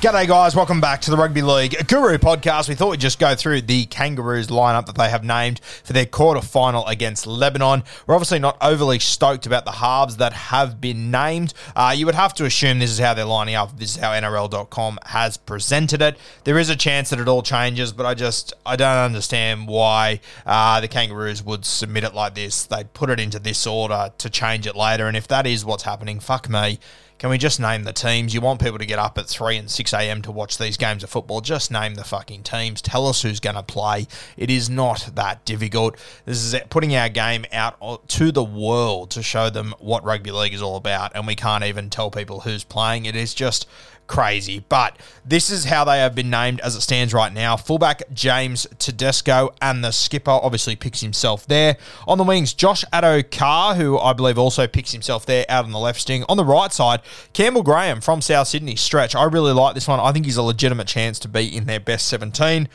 G'day, guys. Welcome back to the Rugby League Guru podcast. We thought we'd just go through the Kangaroos lineup that they have named for their quarter final against Lebanon. We're obviously not overly stoked about the halves that have been named. Uh, you would have to assume this is how they're lining up. This is how NRL.com has presented it. There is a chance that it all changes, but I just I don't understand why uh, the Kangaroos would submit it like this. They'd put it into this order to change it later, and if that is what's happening, fuck me. Can we just name the teams? You want people to get up at 3 and 6 a.m. to watch these games of football. Just name the fucking teams. Tell us who's going to play. It is not that difficult. This is putting our game out to the world to show them what rugby league is all about. And we can't even tell people who's playing. It is just crazy. But this is how they have been named as it stands right now. Fullback James Tedesco and the skipper obviously picks himself there. On the wings, Josh Addo-Carr, who I believe also picks himself there out on the left sting. On the right side, Campbell Graham from South Sydney stretch. I really like this one. I think he's a legitimate chance to be in their best 17.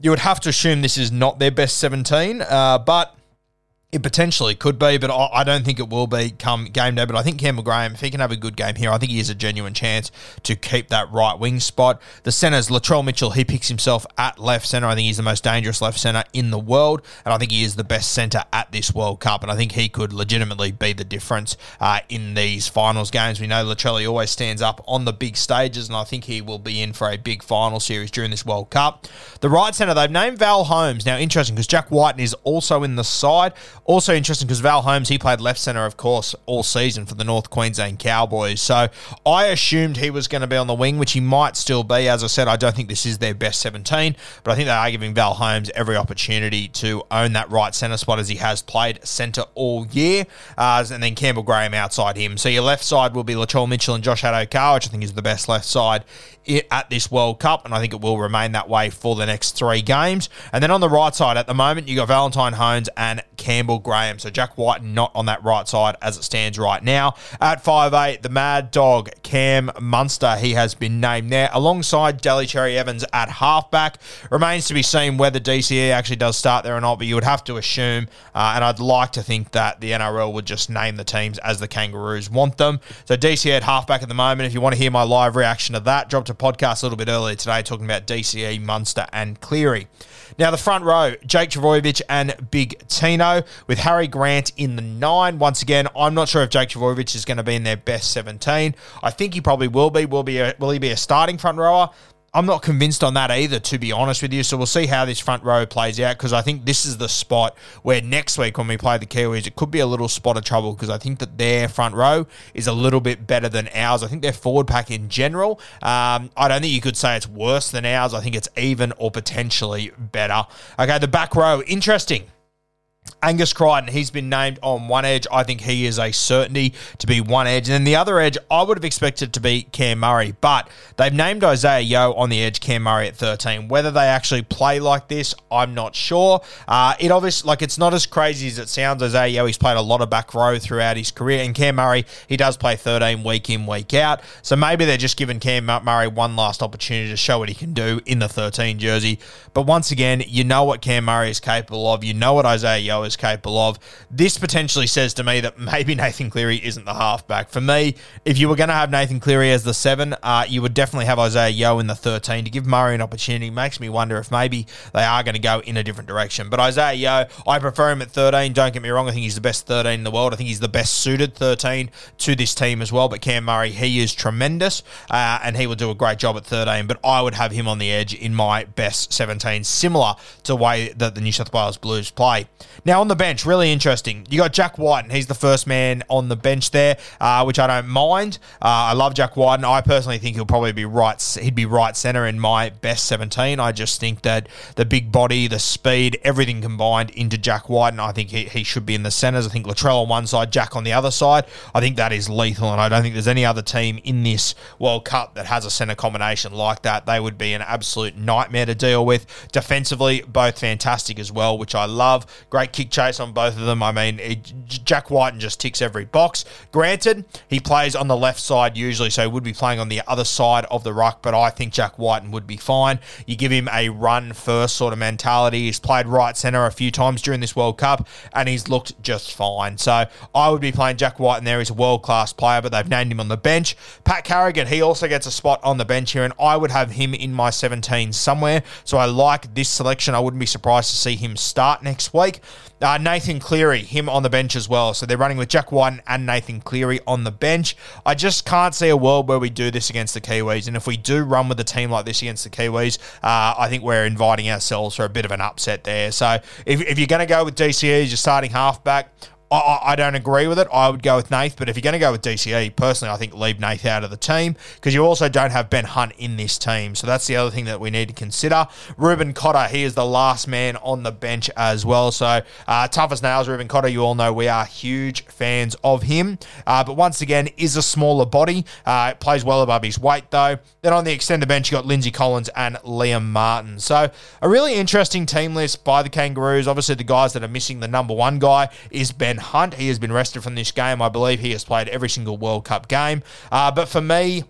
You would have to assume this is not their best 17, uh, but it potentially could be, but I don't think it will be come game day. But I think Campbell Graham, if he can have a good game here, I think he has a genuine chance to keep that right wing spot. The centres, Latrell Mitchell, he picks himself at left centre. I think he's the most dangerous left centre in the world, and I think he is the best centre at this World Cup. And I think he could legitimately be the difference uh, in these finals games. We know Latrell always stands up on the big stages, and I think he will be in for a big final series during this World Cup. The right centre, they've named Val Holmes. Now, interesting because Jack Wighton is also in the side. Also interesting because Val Holmes, he played left centre, of course, all season for the North Queensland Cowboys. So I assumed he was going to be on the wing, which he might still be. As I said, I don't think this is their best 17, but I think they are giving Val Holmes every opportunity to own that right centre spot as he has played centre all year. Uh, and then Campbell Graham outside him. So your left side will be Latrell Mitchell and Josh Addo-Carr, which I think is the best left side at this World Cup, and I think it will remain that way for the next three games. And then on the right side, at the moment, you got Valentine Holmes and Campbell Graham. So Jack White not on that right side as it stands right now. At 5'8, the Mad Dog, Cam Munster, he has been named there, alongside Daly Cherry-Evans at halfback. Remains to be seen whether DCE actually does start there or not, but you would have to assume, uh, and I'd like to think that the NRL would just name the teams as the Kangaroos want them. So DCE at halfback at the moment. If you want to hear my live reaction to that, dropped a podcast a little bit earlier today talking about DCE, Munster, and Cleary. Now, the front row, Jake Trbojevic and Big Tino, with Harry Grant in the nine. Once again, I'm not sure if Jake Trbojevic is going to be in their best 17. I think he probably will be. Will be a, will he be a starting front rower? I'm not convinced on that either, to be honest with you. So we'll see how this front row plays out because I think this is the spot where next week when we play the Kiwis, it could be a little spot of trouble because I think that their front row is a little bit better than ours. I think their forward pack in general, um, I don't think you could say it's worse than ours. I think it's even or potentially better. Okay, the back row, interesting. Angus Crichton, he's been named on one edge. I think he is a certainty to be one edge. And then the other edge, I would have expected to be Cam Murray, but they've named Isaiah Yeo on the edge, Cam Murray at 13. Whether they actually play like this, I'm not sure. Uh, it obviously, like, it's not as crazy as it sounds. Isaiah Yeo, he's played a lot of back row throughout his career. And Cam Murray, he does play 13 week in, week out. So maybe they're just giving Cam Murray one last opportunity to show what he can do in the 13 jersey. But once again, you know what Cam Murray is capable of. You know what Isaiah Yeo is capable of. This potentially says to me that maybe Nathan Cleary isn't the halfback. For me, if you were going to have Nathan Cleary as the seven, uh, you would definitely have Isaiah Yeo in the 13 to give Murray an opportunity. Makes me wonder if maybe they are going to go in a different direction. But Isaiah Yeo, I prefer him at 13. Don't get me wrong. I think he's the best 13 in the world. I think he's the best suited 13 to this team as well. But Cam Murray, he is tremendous uh, and he will do a great job at 13. But I would have him on the edge in my best 17, similar to the way that the New South Wales Blues play. Now on the bench, really interesting. You got Jack White, and he's the first man on the bench there, uh, which I don't mind. Uh, I love Jack White, and I personally think he'll probably be right. He'd be right center in my best 17. I just think that the big body, the speed, everything combined into Jack White, and I think he, he should be in the centers. I think Latrell on one side, Jack on the other side. I think that is lethal, and I don't think there's any other team in this World Cup that has a center combination like that. They would be an absolute nightmare to deal with. Defensively, both fantastic as well, which I love. Great kick chase on both of them. I mean, it, Jack White just ticks every box. Granted, he plays on the left side usually, so he would be playing on the other side of the ruck, but I think Jack White would be fine. You give him a run first sort of mentality. He's played right centre a few times during this World Cup, and he's looked just fine. So I would be playing Jack White in there. He's a world class player, but they've named him on the bench. Pat Carrigan, he also gets a spot on the bench here, and I would have him in my 17 somewhere. So I like this selection. I wouldn't be surprised to see him start next week. Uh, Nathan Cleary, him on the bench as well. So they're running with Jack White and Nathan Cleary on the bench. I just can't see a world where we do this against the Kiwis. And if we do run with a team like this against the Kiwis, uh, I think we're inviting ourselves for a bit of an upset there. So if, if you're going to go with DCE as your starting halfback, I, I, don't agree with it. I would go with Nath, but if you're going to go with DCE, personally, I think leave Nath out of the team because you also don't have Ben Hunt in this team. So that's the other thing that we need to consider. Reuben Cotter, he is the last man on the bench as well. So uh, tough as nails, Reuben Cotter. You all know we are huge fans of him. Uh, but once again, is a smaller body. Uh, plays well above his weight though. Then on the extended bench, you got Lindsay Collins and Liam Martin. So a really interesting team list by the Kangaroos. Obviously, the guys that are missing the number one guy is Ben Hunt. He has been rested from this game. I believe he has played every single World Cup game. Uh, but for me,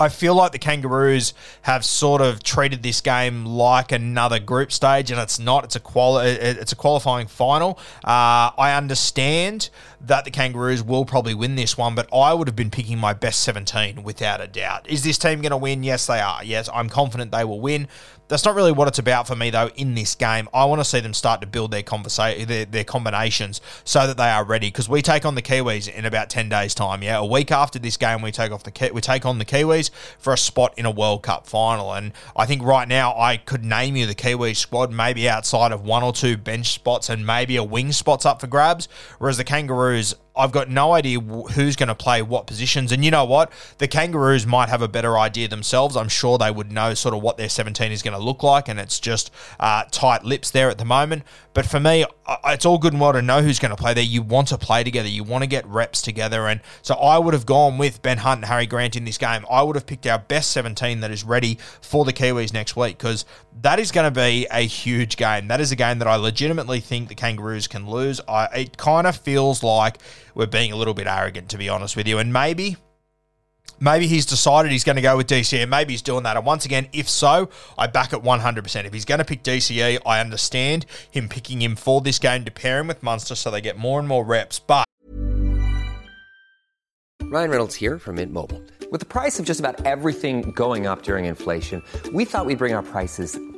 I feel like the Kangaroos have sort of treated this game like another group stage, and it's not. It's a quali- It's a qualifying final. Uh, I understand that the Kangaroos will probably win this one, but I would have been picking my best 17 without a doubt. Is this team going to win? Yes, they are. Yes, I'm confident they will win. That's not really what it's about for me, though, in this game. I want to see them start to build their, conversa- their, their combinations so that they are ready because we take on the Kiwis in about 10 days' time. Yeah, a week after this game, we take off the we take on the Kiwis for a spot in a World Cup final. And I think right now I could name you the Kiwi squad, maybe outside of one or two bench spots and maybe a wing spots up for grabs, whereas the Kangaroos I've got no idea who's going to play what positions. And you know what? The Kangaroos might have a better idea themselves. I'm sure they would know sort of what their 17 is going to look like. And it's just uh, tight lips there at the moment. But for me, it's all good and well to know who's going to play there. You want to play together. You want to get reps together. And so I would have gone with Ben Hunt and Harry Grant in this game. I would have picked our best 17 that is ready for the Kiwis next week because that is going to be a huge game. That is a game that I legitimately think the Kangaroos can lose. I, it kind of feels like we're being a little bit arrogant, to be honest with you. And maybe maybe he's decided he's going to go with DCE maybe he's doing that. And once again, if so, I back it 100%. If he's going to pick DCE, I understand him picking him for this game to pair him with Munster so they get more and more reps. But. Ryan Reynolds here from Mint Mobile. With the price of just about everything going up during inflation, we thought we'd bring our prices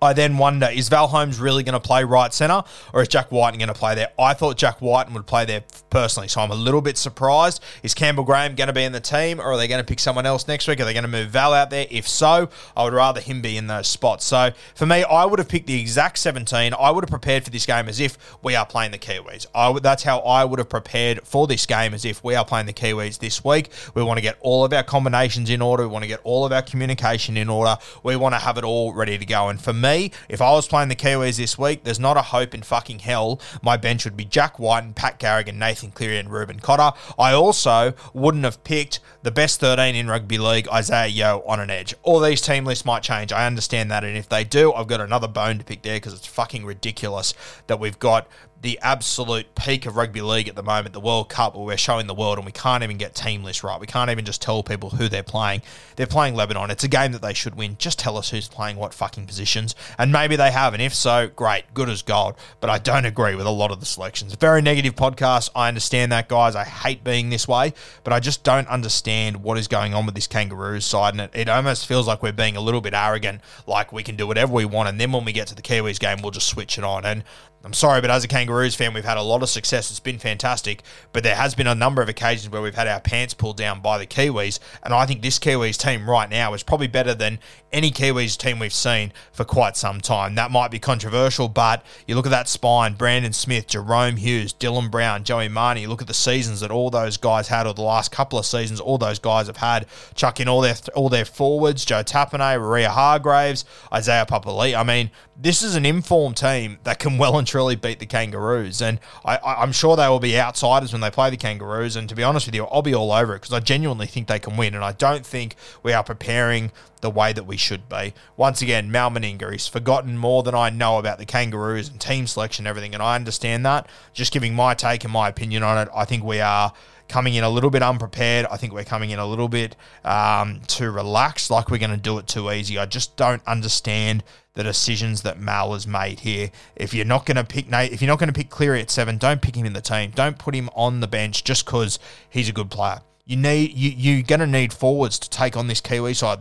I then wonder is Val Holmes really going to play right centre or is Jack Wighton going to play there? I thought Jack Wighton would play there personally, so I'm a little bit surprised. Is Campbell Graham going to be in the team or are they going to pick someone else next week? Are they going to move Val out there? If so, I would rather him be in those spots. So for me, I would have picked the exact 17. I would have prepared for this game as if we are playing the Kiwis. I would, that's how I would have prepared for this game as if we are playing the Kiwis this week. We want to get all of our combinations in order. We want to get all of our communication in order. We want to have it all ready to go. And for me, if I was playing the Kiwis this week, there's not a hope in fucking hell my bench would be Jack White and Pat Carrigan, Nathan Cleary, and Reuben Cotter. I also wouldn't have picked the best 13 in rugby league, Isaiah Yeo, on an edge. All these team lists might change. I understand that. And if they do, I've got another bone to pick there because it's fucking ridiculous that we've got the absolute peak of rugby league at the moment, the World Cup, where we're showing the world and we can't even get team lists right. We can't even just tell people who they're playing. They're playing Lebanon. It's a game that they should win. Just tell us who's playing what fucking positions. And maybe they have. And if so, great, good as gold. But I don't agree with a lot of the selections. Very negative podcast. I understand that, guys. I hate being this way, but I just don't understand what is going on with this Kangaroos side. And it, it almost feels like we're being a little bit arrogant, like we can do whatever we want. And then when we get to the Kiwis game, we'll just switch it on. And I'm sorry, but as a Kangaroos fan, we've had a lot of success. It's been fantastic, but there has been a number of occasions where we've had our pants pulled down by the Kiwis, and I think this Kiwis team right now is probably better than any Kiwis team we've seen for quite some time. That might be controversial, but you look at that spine: Brandon Smith, Jahrome Hughes, Dylan Brown, Joey Manu. You look at the seasons that all those guys had, or the last couple of seasons, all those guys have had. Chuck in all their all their forwards: Joe Tapine, Waerea-Hargreaves, Isaiah Papali'i. I mean, this is an informed team that can well and truly beat the Kangaroos. And I, am sure they will be outsiders when they play the Kangaroos. And to be honest with you, I'll be all over it because I genuinely think they can win. And I don't think we are preparing the way that we should be. Once again, Mal Meninga, he's forgotten more than I know about the Kangaroos and team selection and everything. And I understand that. Just giving my take and my opinion on it, I think we are coming in a little bit unprepared. I think we're coming in a little bit um, too relaxed, like we're going to do it too easy. I just don't understand the decisions that Mal has made here. If you're not going to pick Nate, if you're not going to pick Cleary at seven, don't pick him in the team. Don't put him on the bench just because he's a good player. You need you you're going to need forwards to take on this Kiwi side.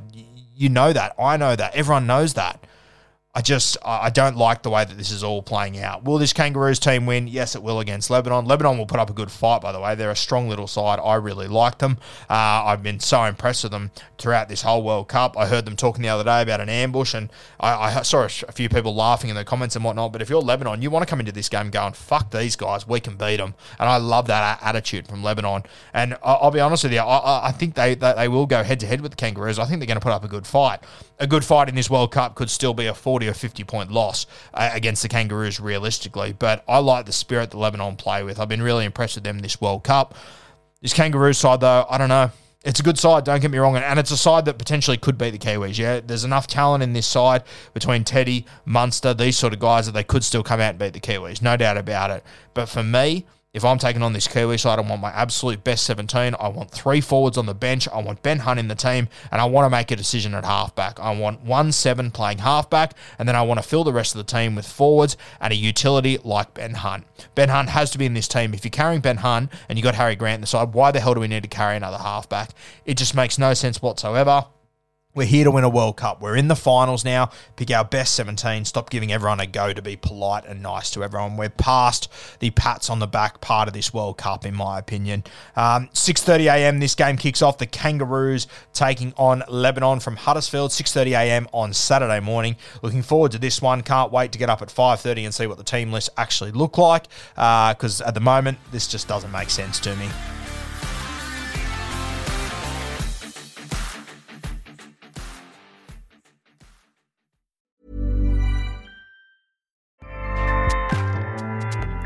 You know that. I know that. Everyone knows that. I just I don't like the way that this is all playing out. Will this Kangaroos team win? Yes, it will against Lebanon. Lebanon will put up a good fight, by the way. They're a strong little side. I really like them. Uh, I've been so impressed with them throughout this whole World Cup. I heard them talking the other day about an ambush, and I, I saw a few people laughing in the comments and whatnot. But if you're Lebanon, you want to come into this game going, "Fuck these guys, we can beat them." And I love that attitude from Lebanon. And I'll be honest with you, I, I think they, they they will go head to head with the Kangaroos. I think they're going to put up a good fight. A good fight in this World Cup could still be a 40 or 50 point loss uh, against the Kangaroos realistically. But I like the spirit that Lebanon play with. I've been really impressed with them this World Cup. This Kangaroos side, though, I don't know. It's a good side, don't get me wrong, and it's a side that potentially could beat the Kiwis. Yeah, there's enough talent in this side between Teddy, Munster, these sort of guys that they could still come out and beat the Kiwis, no doubt about it. But for me, if I'm taking on this Kiwi side, I want my absolute best 17. I want three forwards on the bench. I want Ben Hunt in the team, and I want to make a decision at halfback. I want 1 7 playing halfback, and then I want to fill the rest of the team with forwards and a utility like Ben Hunt. Ben Hunt has to be in this team. If you're carrying Ben Hunt and you got Harry Grant in the side, why the hell do we need to carry another halfback? It just makes no sense whatsoever. We're here to win a World Cup. We're in the finals now. Pick our best 17. Stop giving everyone a go to be polite and nice to everyone. We're past the pats on the back part of this World Cup, in my opinion. Um, 6.30 a.m. This game kicks off. The Kangaroos taking on Lebanon from Huddersfield. 6.30 a.m. on Saturday morning. Looking forward to this one. Can't wait to get up at 5.30 and see what the team lists actually look like. Because uh, at the moment, this just doesn't make sense to me.